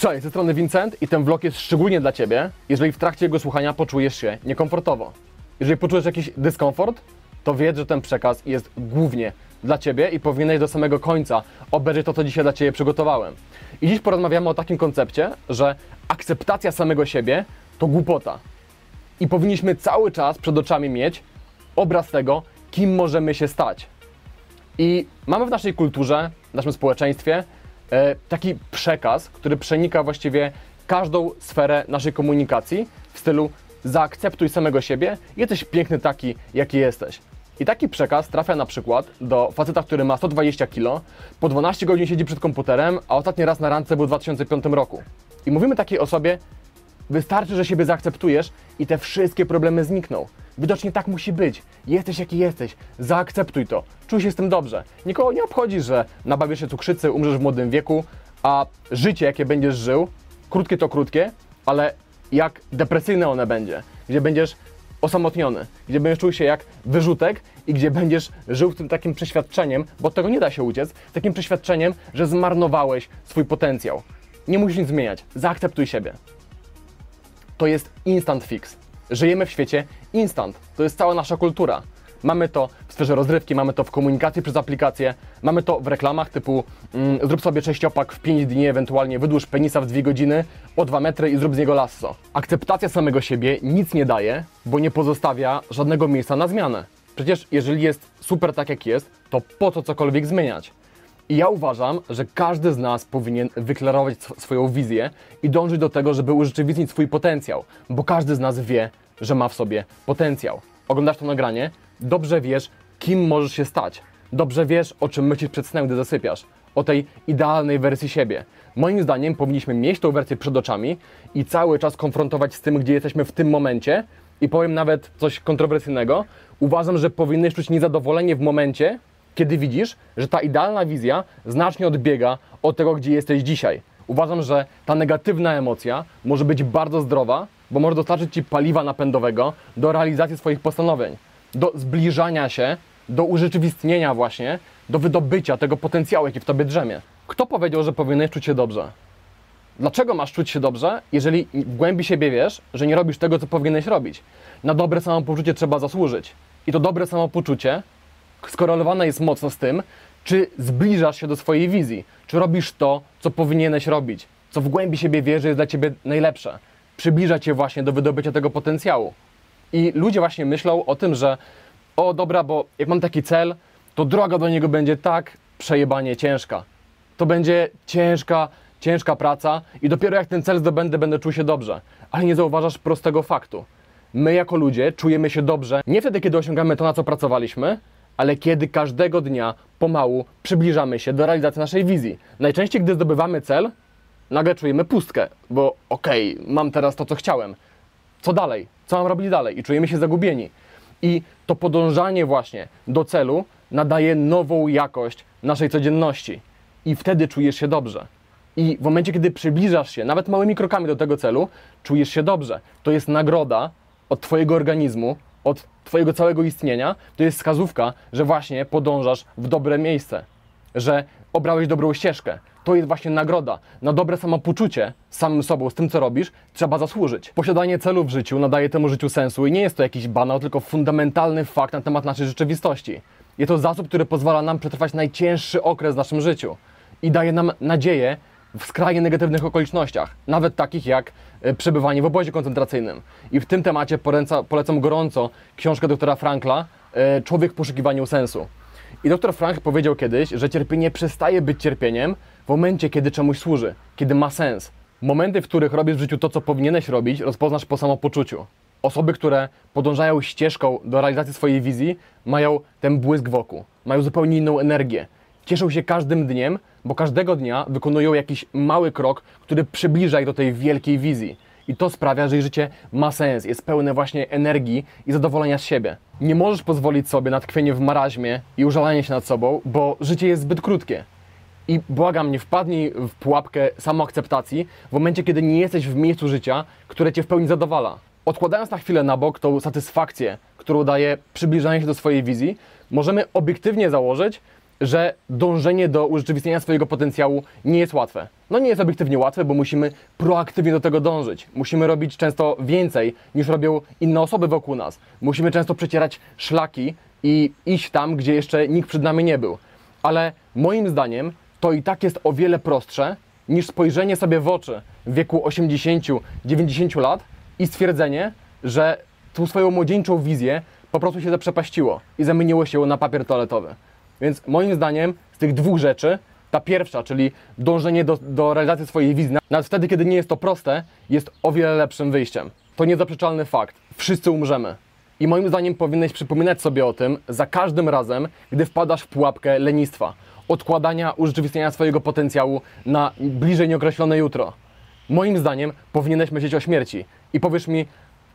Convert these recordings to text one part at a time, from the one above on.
Cześć, ze strony Vincent i ten vlog jest szczególnie dla Ciebie, jeżeli w trakcie jego słuchania poczujesz się niekomfortowo. Jeżeli poczujesz jakiś dyskomfort, to wiedz, że ten przekaz jest głównie dla Ciebie i powinieneś do samego końca obejrzeć to, co dzisiaj dla Ciebie przygotowałem. I dziś porozmawiamy o takim koncepcie, że akceptacja samego siebie to głupota. I powinniśmy cały czas przed oczami mieć obraz tego, kim możemy się stać. I mamy w naszej kulturze, w naszym społeczeństwie taki przekaz, który przenika właściwie każdą sferę naszej komunikacji w stylu zaakceptuj samego siebie, jesteś piękny taki, jaki jesteś. I taki przekaz trafia na przykład do faceta, który ma 120 kg, po 12 godzin siedzi przed komputerem, a ostatni raz na randce był w 2005 roku. I mówimy takiej osobie, Wystarczy, że siebie zaakceptujesz i te wszystkie problemy znikną. Widocznie tak musi być. Jesteś jaki jesteś. Zaakceptuj to. Czuj się z tym dobrze. Nikogo nie obchodzi, że nabawisz się cukrzycy, umrzesz w młodym wieku, a życie, jakie będziesz żył, krótkie to krótkie, ale jak depresyjne one będzie, gdzie będziesz osamotniony, gdzie będziesz czuł się jak wyrzutek i gdzie będziesz żył w tym takim przeświadczeniem, bo od tego nie da się uciec, takim przeświadczeniem, że zmarnowałeś swój potencjał. Nie musisz nic zmieniać. Zaakceptuj siebie to jest instant fix. Żyjemy w świecie instant. To jest cała nasza kultura. Mamy to w sferze rozrywki, mamy to w komunikacji przez aplikacje, mamy to w reklamach typu mm, zrób sobie sześciopak w 5 dni, ewentualnie wydłuż penisa w 2 godziny o 2 metry i zrób z niego lasso. Akceptacja samego siebie nic nie daje, bo nie pozostawia żadnego miejsca na zmianę. Przecież jeżeli jest super tak jak jest, to po co cokolwiek zmieniać? I ja uważam, że każdy z nas powinien wyklarować sw- swoją wizję i dążyć do tego, żeby urzeczywistnić swój potencjał, bo każdy z nas wie, że ma w sobie potencjał. Oglądasz to nagranie, dobrze wiesz, kim możesz się stać. Dobrze wiesz, o czym myślisz przed snem, gdy zasypiasz. O tej idealnej wersji siebie. Moim zdaniem powinniśmy mieć tą wersję przed oczami i cały czas konfrontować z tym, gdzie jesteśmy w tym momencie. I powiem nawet coś kontrowersyjnego. Uważam, że powinieneś czuć niezadowolenie w momencie, kiedy widzisz, że ta idealna wizja znacznie odbiega od tego, gdzie jesteś dzisiaj. Uważam, że ta negatywna emocja może być bardzo zdrowa, bo może dostarczyć Ci paliwa napędowego do realizacji swoich postanowień, do zbliżania się, do urzeczywistnienia właśnie, do wydobycia tego potencjału, jaki w Tobie drzemie. Kto powiedział, że powinieneś czuć się dobrze? Dlaczego masz czuć się dobrze, jeżeli w głębi siebie wiesz, że nie robisz tego, co powinieneś robić? Na dobre samopoczucie trzeba zasłużyć. I to dobre samopoczucie skorelowane jest mocno z tym, czy zbliżasz się do swojej wizji, czy robisz to, co powinieneś robić, co w głębi siebie wiesz, że jest dla ciebie najlepsze. Przybliża cię właśnie do wydobycia tego potencjału. I ludzie właśnie myślą o tym, że o dobra, bo jak mam taki cel, to droga do niego będzie tak przejebanie ciężka. To będzie ciężka, ciężka praca i dopiero jak ten cel zdobędę, będę czuł się dobrze. Ale nie zauważasz prostego faktu. My jako ludzie czujemy się dobrze nie wtedy, kiedy osiągamy to, na co pracowaliśmy, ale kiedy każdego dnia pomału przybliżamy się do realizacji naszej wizji. Najczęściej, gdy zdobywamy cel, nagle czujemy pustkę, bo okej, mam teraz to, co chciałem. Co dalej? Co mam robić dalej? I czujemy się zagubieni. I to podążanie właśnie do celu nadaje nową jakość naszej codzienności. I wtedy czujesz się dobrze. I w momencie, kiedy przybliżasz się, nawet małymi krokami do tego celu, czujesz się dobrze. To jest nagroda od Twojego organizmu, od Twojego całego istnienia, to jest wskazówka, że właśnie podążasz w dobre miejsce, że obrałeś dobrą ścieżkę. To jest właśnie nagroda. Na dobre samopoczucie samym sobą, z tym, co robisz, trzeba zasłużyć. Posiadanie celu w życiu nadaje temu życiu sensu i nie jest to jakiś banał, tylko fundamentalny fakt na temat naszej rzeczywistości. Jest to zasób, który pozwala nam przetrwać najcięższy okres w naszym życiu i daje nam nadzieję w skrajnie negatywnych okolicznościach, nawet takich jak e, przebywanie w obozie koncentracyjnym. I w tym temacie poleca, polecam gorąco książkę doktora Frankla e, Człowiek w poszukiwaniu sensu. I doktor Frank powiedział kiedyś, że cierpienie przestaje być cierpieniem w momencie, kiedy czemuś służy, kiedy ma sens. Momenty, w których robisz w życiu to, co powinieneś robić, rozpoznasz po samopoczuciu. Osoby, które podążają ścieżką do realizacji swojej wizji, mają ten błysk wokół, mają zupełnie inną energię. Cieszą się każdym dniem, bo każdego dnia wykonują jakiś mały krok, który przybliża ich do tej wielkiej wizji. I to sprawia, że ich życie ma sens, jest pełne właśnie energii i zadowolenia z siebie. Nie możesz pozwolić sobie na tkwienie w maraźmie i użalanie się nad sobą, bo życie jest zbyt krótkie. I błagam, nie wpadnij w pułapkę samoakceptacji w momencie, kiedy nie jesteś w miejscu życia, które cię w pełni zadowala. Odkładając na chwilę na bok tą satysfakcję, którą daje przybliżanie się do swojej wizji, możemy obiektywnie założyć, że dążenie do urzeczywistnienia swojego potencjału nie jest łatwe. No nie jest obiektywnie łatwe, bo musimy proaktywnie do tego dążyć. Musimy robić często więcej niż robią inne osoby wokół nas. Musimy często przecierać szlaki i iść tam, gdzie jeszcze nikt przed nami nie był. Ale moim zdaniem to i tak jest o wiele prostsze niż spojrzenie sobie w oczy w wieku 80-90 lat i stwierdzenie, że tą swoją młodzieńczą wizję po prostu się zaprzepaściło i zamieniło się na papier toaletowy. Więc moim zdaniem z tych dwóch rzeczy, ta pierwsza, czyli dążenie do, do realizacji swojej wizji, nawet wtedy, kiedy nie jest to proste, jest o wiele lepszym wyjściem. To niezaprzeczalny fakt. Wszyscy umrzemy. I moim zdaniem powinieneś przypominać sobie o tym za każdym razem, gdy wpadasz w pułapkę lenistwa, odkładania urzeczywistnienia swojego potencjału na bliżej nieokreślone jutro. Moim zdaniem powinieneś myśleć o śmierci. I powiesz mi,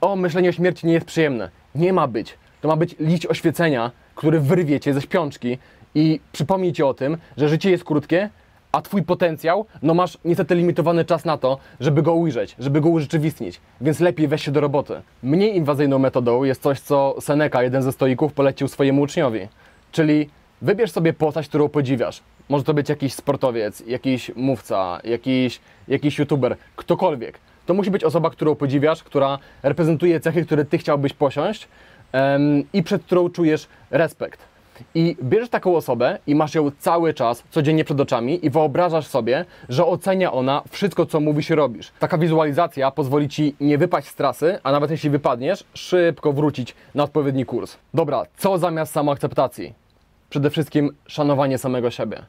o, myślenie o śmierci nie jest przyjemne. Nie ma być. To ma być liść oświecenia, który wyrwie cię ze śpiączki i przypomni ci o tym, że życie jest krótkie, a twój potencjał, no masz niestety limitowany czas na to, żeby go ujrzeć, żeby go urzeczywistnić, więc lepiej weź się do roboty. Mniej inwazyjną metodą jest coś, co Seneca, jeden ze stoików, polecił swojemu uczniowi, czyli wybierz sobie postać, którą podziwiasz. Może to być jakiś sportowiec, jakiś mówca, jakiś, jakiś youtuber, ktokolwiek. To musi być osoba, którą podziwiasz, która reprezentuje cechy, które ty chciałbyś posiąść i przed którą czujesz respekt. I bierzesz taką osobę i masz ją cały czas, codziennie przed oczami i wyobrażasz sobie, że ocenia ona wszystko, co mówisz i robisz. Taka wizualizacja pozwoli ci nie wypaść z trasy, a nawet jeśli wypadniesz, szybko wrócić na odpowiedni kurs. Dobra, co zamiast samoakceptacji? Przede wszystkim szanowanie samego siebie.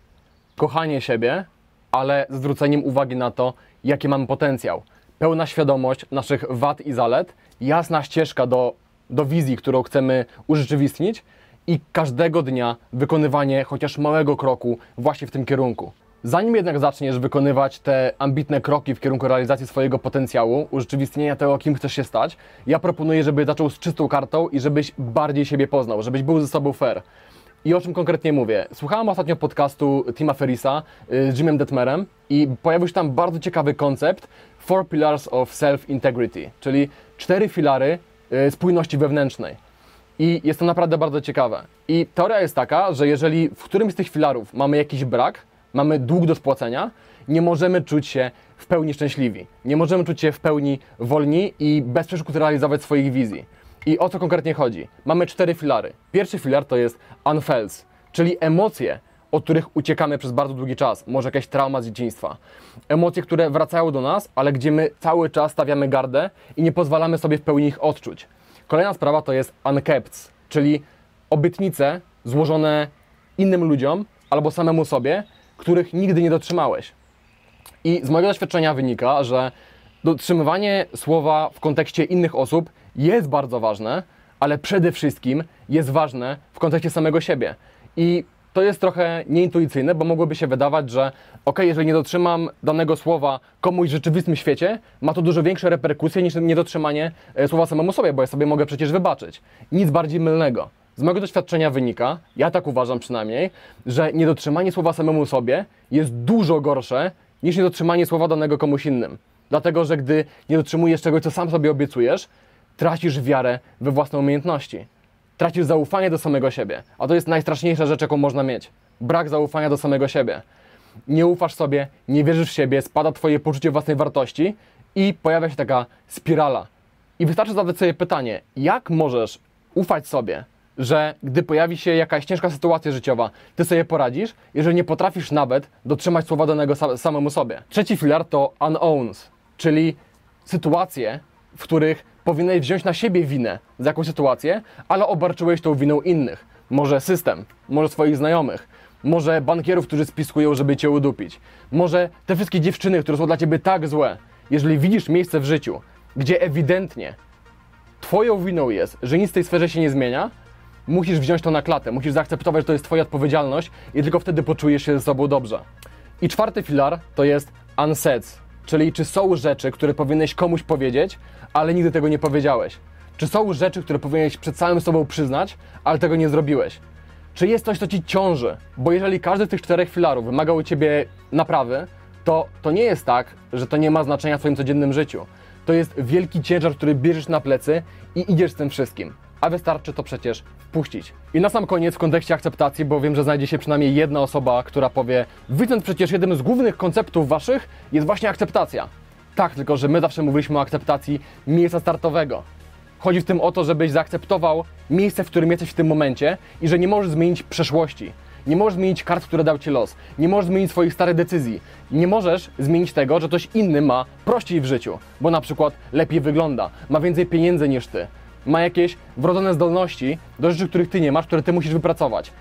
Kochanie siebie, ale zwróceniem uwagi na to, jaki mamy potencjał. Pełna świadomość naszych wad i zalet, jasna ścieżka do, do wizji, którą chcemy urzeczywistnić i każdego dnia wykonywanie chociaż małego kroku właśnie w tym kierunku. Zanim jednak zaczniesz wykonywać te ambitne kroki w kierunku realizacji swojego potencjału, urzeczywistnienia tego, kim chcesz się stać, ja proponuję, żeby zaczął z czystą kartą i żebyś bardziej siebie poznał, żebyś był ze sobą fair. I o czym konkretnie mówię? Słuchałem ostatnio podcastu Tima Ferrisa y, z Jimem Detmerem i pojawił się tam bardzo ciekawy koncept Four Pillars of Self-Integrity, czyli cztery filary spójności wewnętrznej. I jest to naprawdę bardzo ciekawe. I teoria jest taka, że jeżeli w którymś z tych filarów mamy jakiś brak, mamy dług do spłacenia, nie możemy czuć się w pełni szczęśliwi. Nie możemy czuć się w pełni wolni i bez przeszkód realizować swoich wizji. I o co konkretnie chodzi? Mamy cztery filary. Pierwszy filar to jest unfels, czyli emocje, od których uciekamy przez bardzo długi czas, może jakaś trauma z dzieciństwa. Emocje, które wracają do nas, ale gdzie my cały czas stawiamy gardę i nie pozwalamy sobie w pełni ich odczuć. Kolejna sprawa to jest unkept, czyli obietnice złożone innym ludziom albo samemu sobie, których nigdy nie dotrzymałeś. I z mojego doświadczenia wynika, że dotrzymywanie słowa w kontekście innych osób jest bardzo ważne, ale przede wszystkim jest ważne w kontekście samego siebie. I to jest trochę nieintuicyjne, bo mogłoby się wydawać, że ok, jeżeli nie dotrzymam danego słowa komuś w rzeczywistym świecie, ma to dużo większe reperkusje niż niedotrzymanie e, słowa samemu sobie, bo ja sobie mogę przecież wybaczyć. Nic bardziej mylnego. Z mojego doświadczenia wynika, ja tak uważam przynajmniej, że niedotrzymanie słowa samemu sobie jest dużo gorsze niż niedotrzymanie słowa danego komuś innym. Dlatego, że gdy nie dotrzymujesz czegoś, co sam sobie obiecujesz, tracisz wiarę we własne umiejętności. Tracisz zaufanie do samego siebie. A to jest najstraszniejsza rzecz, jaką można mieć. Brak zaufania do samego siebie. Nie ufasz sobie, nie wierzysz w siebie, spada Twoje poczucie własnej wartości i pojawia się taka spirala. I wystarczy zadać sobie pytanie, jak możesz ufać sobie, że gdy pojawi się jakaś ciężka sytuacja życiowa, ty sobie poradzisz, jeżeli nie potrafisz nawet dotrzymać słowa danego samemu sobie. Trzeci filar to unknowns, czyli sytuacje, w których powinieneś wziąć na siebie winę za jakąś sytuację, ale obarczyłeś tą winą innych. Może system, może swoich znajomych, może bankierów, którzy spiskują, żeby cię udupić. Może te wszystkie dziewczyny, które są dla ciebie tak złe. Jeżeli widzisz miejsce w życiu, gdzie ewidentnie twoją winą jest, że nic w tej sferze się nie zmienia, musisz wziąć to na klatę, musisz zaakceptować, że to jest twoja odpowiedzialność i tylko wtedy poczujesz się ze sobą dobrze. I czwarty filar to jest unsets, czyli czy są rzeczy, które powinieneś komuś powiedzieć, ale nigdy tego nie powiedziałeś? Czy są rzeczy, które powinieneś przed samym sobą przyznać, ale tego nie zrobiłeś? Czy jest coś, co ci ciąży? Bo jeżeli każdy z tych czterech filarów wymaga u ciebie naprawy, to to nie jest tak, że to nie ma znaczenia w twoim codziennym życiu. To jest wielki ciężar, który bierzesz na plecy i idziesz z tym wszystkim. A wystarczy to przecież wpuścić. I na sam koniec w kontekście akceptacji, bo wiem, że znajdzie się przynajmniej jedna osoba, która powie Vincent, przecież jednym z głównych konceptów waszych jest właśnie akceptacja. Tak, tylko że my zawsze mówiliśmy o akceptacji miejsca startowego. Chodzi w tym o to, żebyś zaakceptował miejsce, w którym jesteś w tym momencie i że nie możesz zmienić przeszłości. Nie możesz zmienić kart, które dał ci los. Nie możesz zmienić swoich starych decyzji. Nie możesz zmienić tego, że ktoś inny ma prościej w życiu, bo na przykład lepiej wygląda, ma więcej pieniędzy niż ty, ma jakieś wrodzone zdolności do rzeczy, których ty nie masz, które ty musisz wypracować.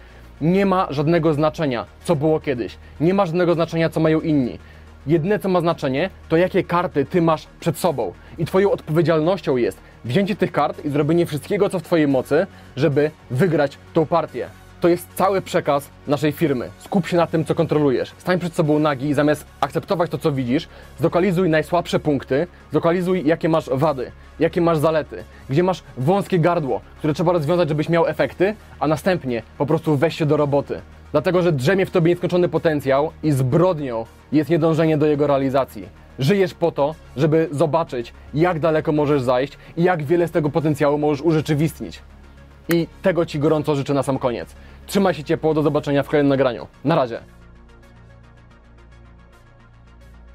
Nie ma żadnego znaczenia, co było kiedyś. Nie ma żadnego znaczenia, co mają inni. Jedyne, co ma znaczenie, to jakie karty ty masz przed sobą. I twoją odpowiedzialnością jest wzięcie tych kart i zrobienie wszystkiego, co w twojej mocy, żeby wygrać tą partię. To jest cały przekaz naszej firmy. Skup się na tym, co kontrolujesz. Stań przed sobą nagi i zamiast akceptować to, co widzisz, zlokalizuj najsłabsze punkty, zlokalizuj, jakie masz wady, jakie masz zalety, gdzie masz wąskie gardło, które trzeba rozwiązać, żebyś miał efekty, a następnie po prostu weź się do roboty. Dlatego, że drzemie w tobie nieskończony potencjał i zbrodnią jest niedążenie do jego realizacji. Żyjesz po to, żeby zobaczyć, jak daleko możesz zajść i jak wiele z tego potencjału możesz urzeczywistnić. I tego Ci gorąco życzę na sam koniec. Trzymaj się ciepło, do zobaczenia w kolejnym nagraniu. Na razie.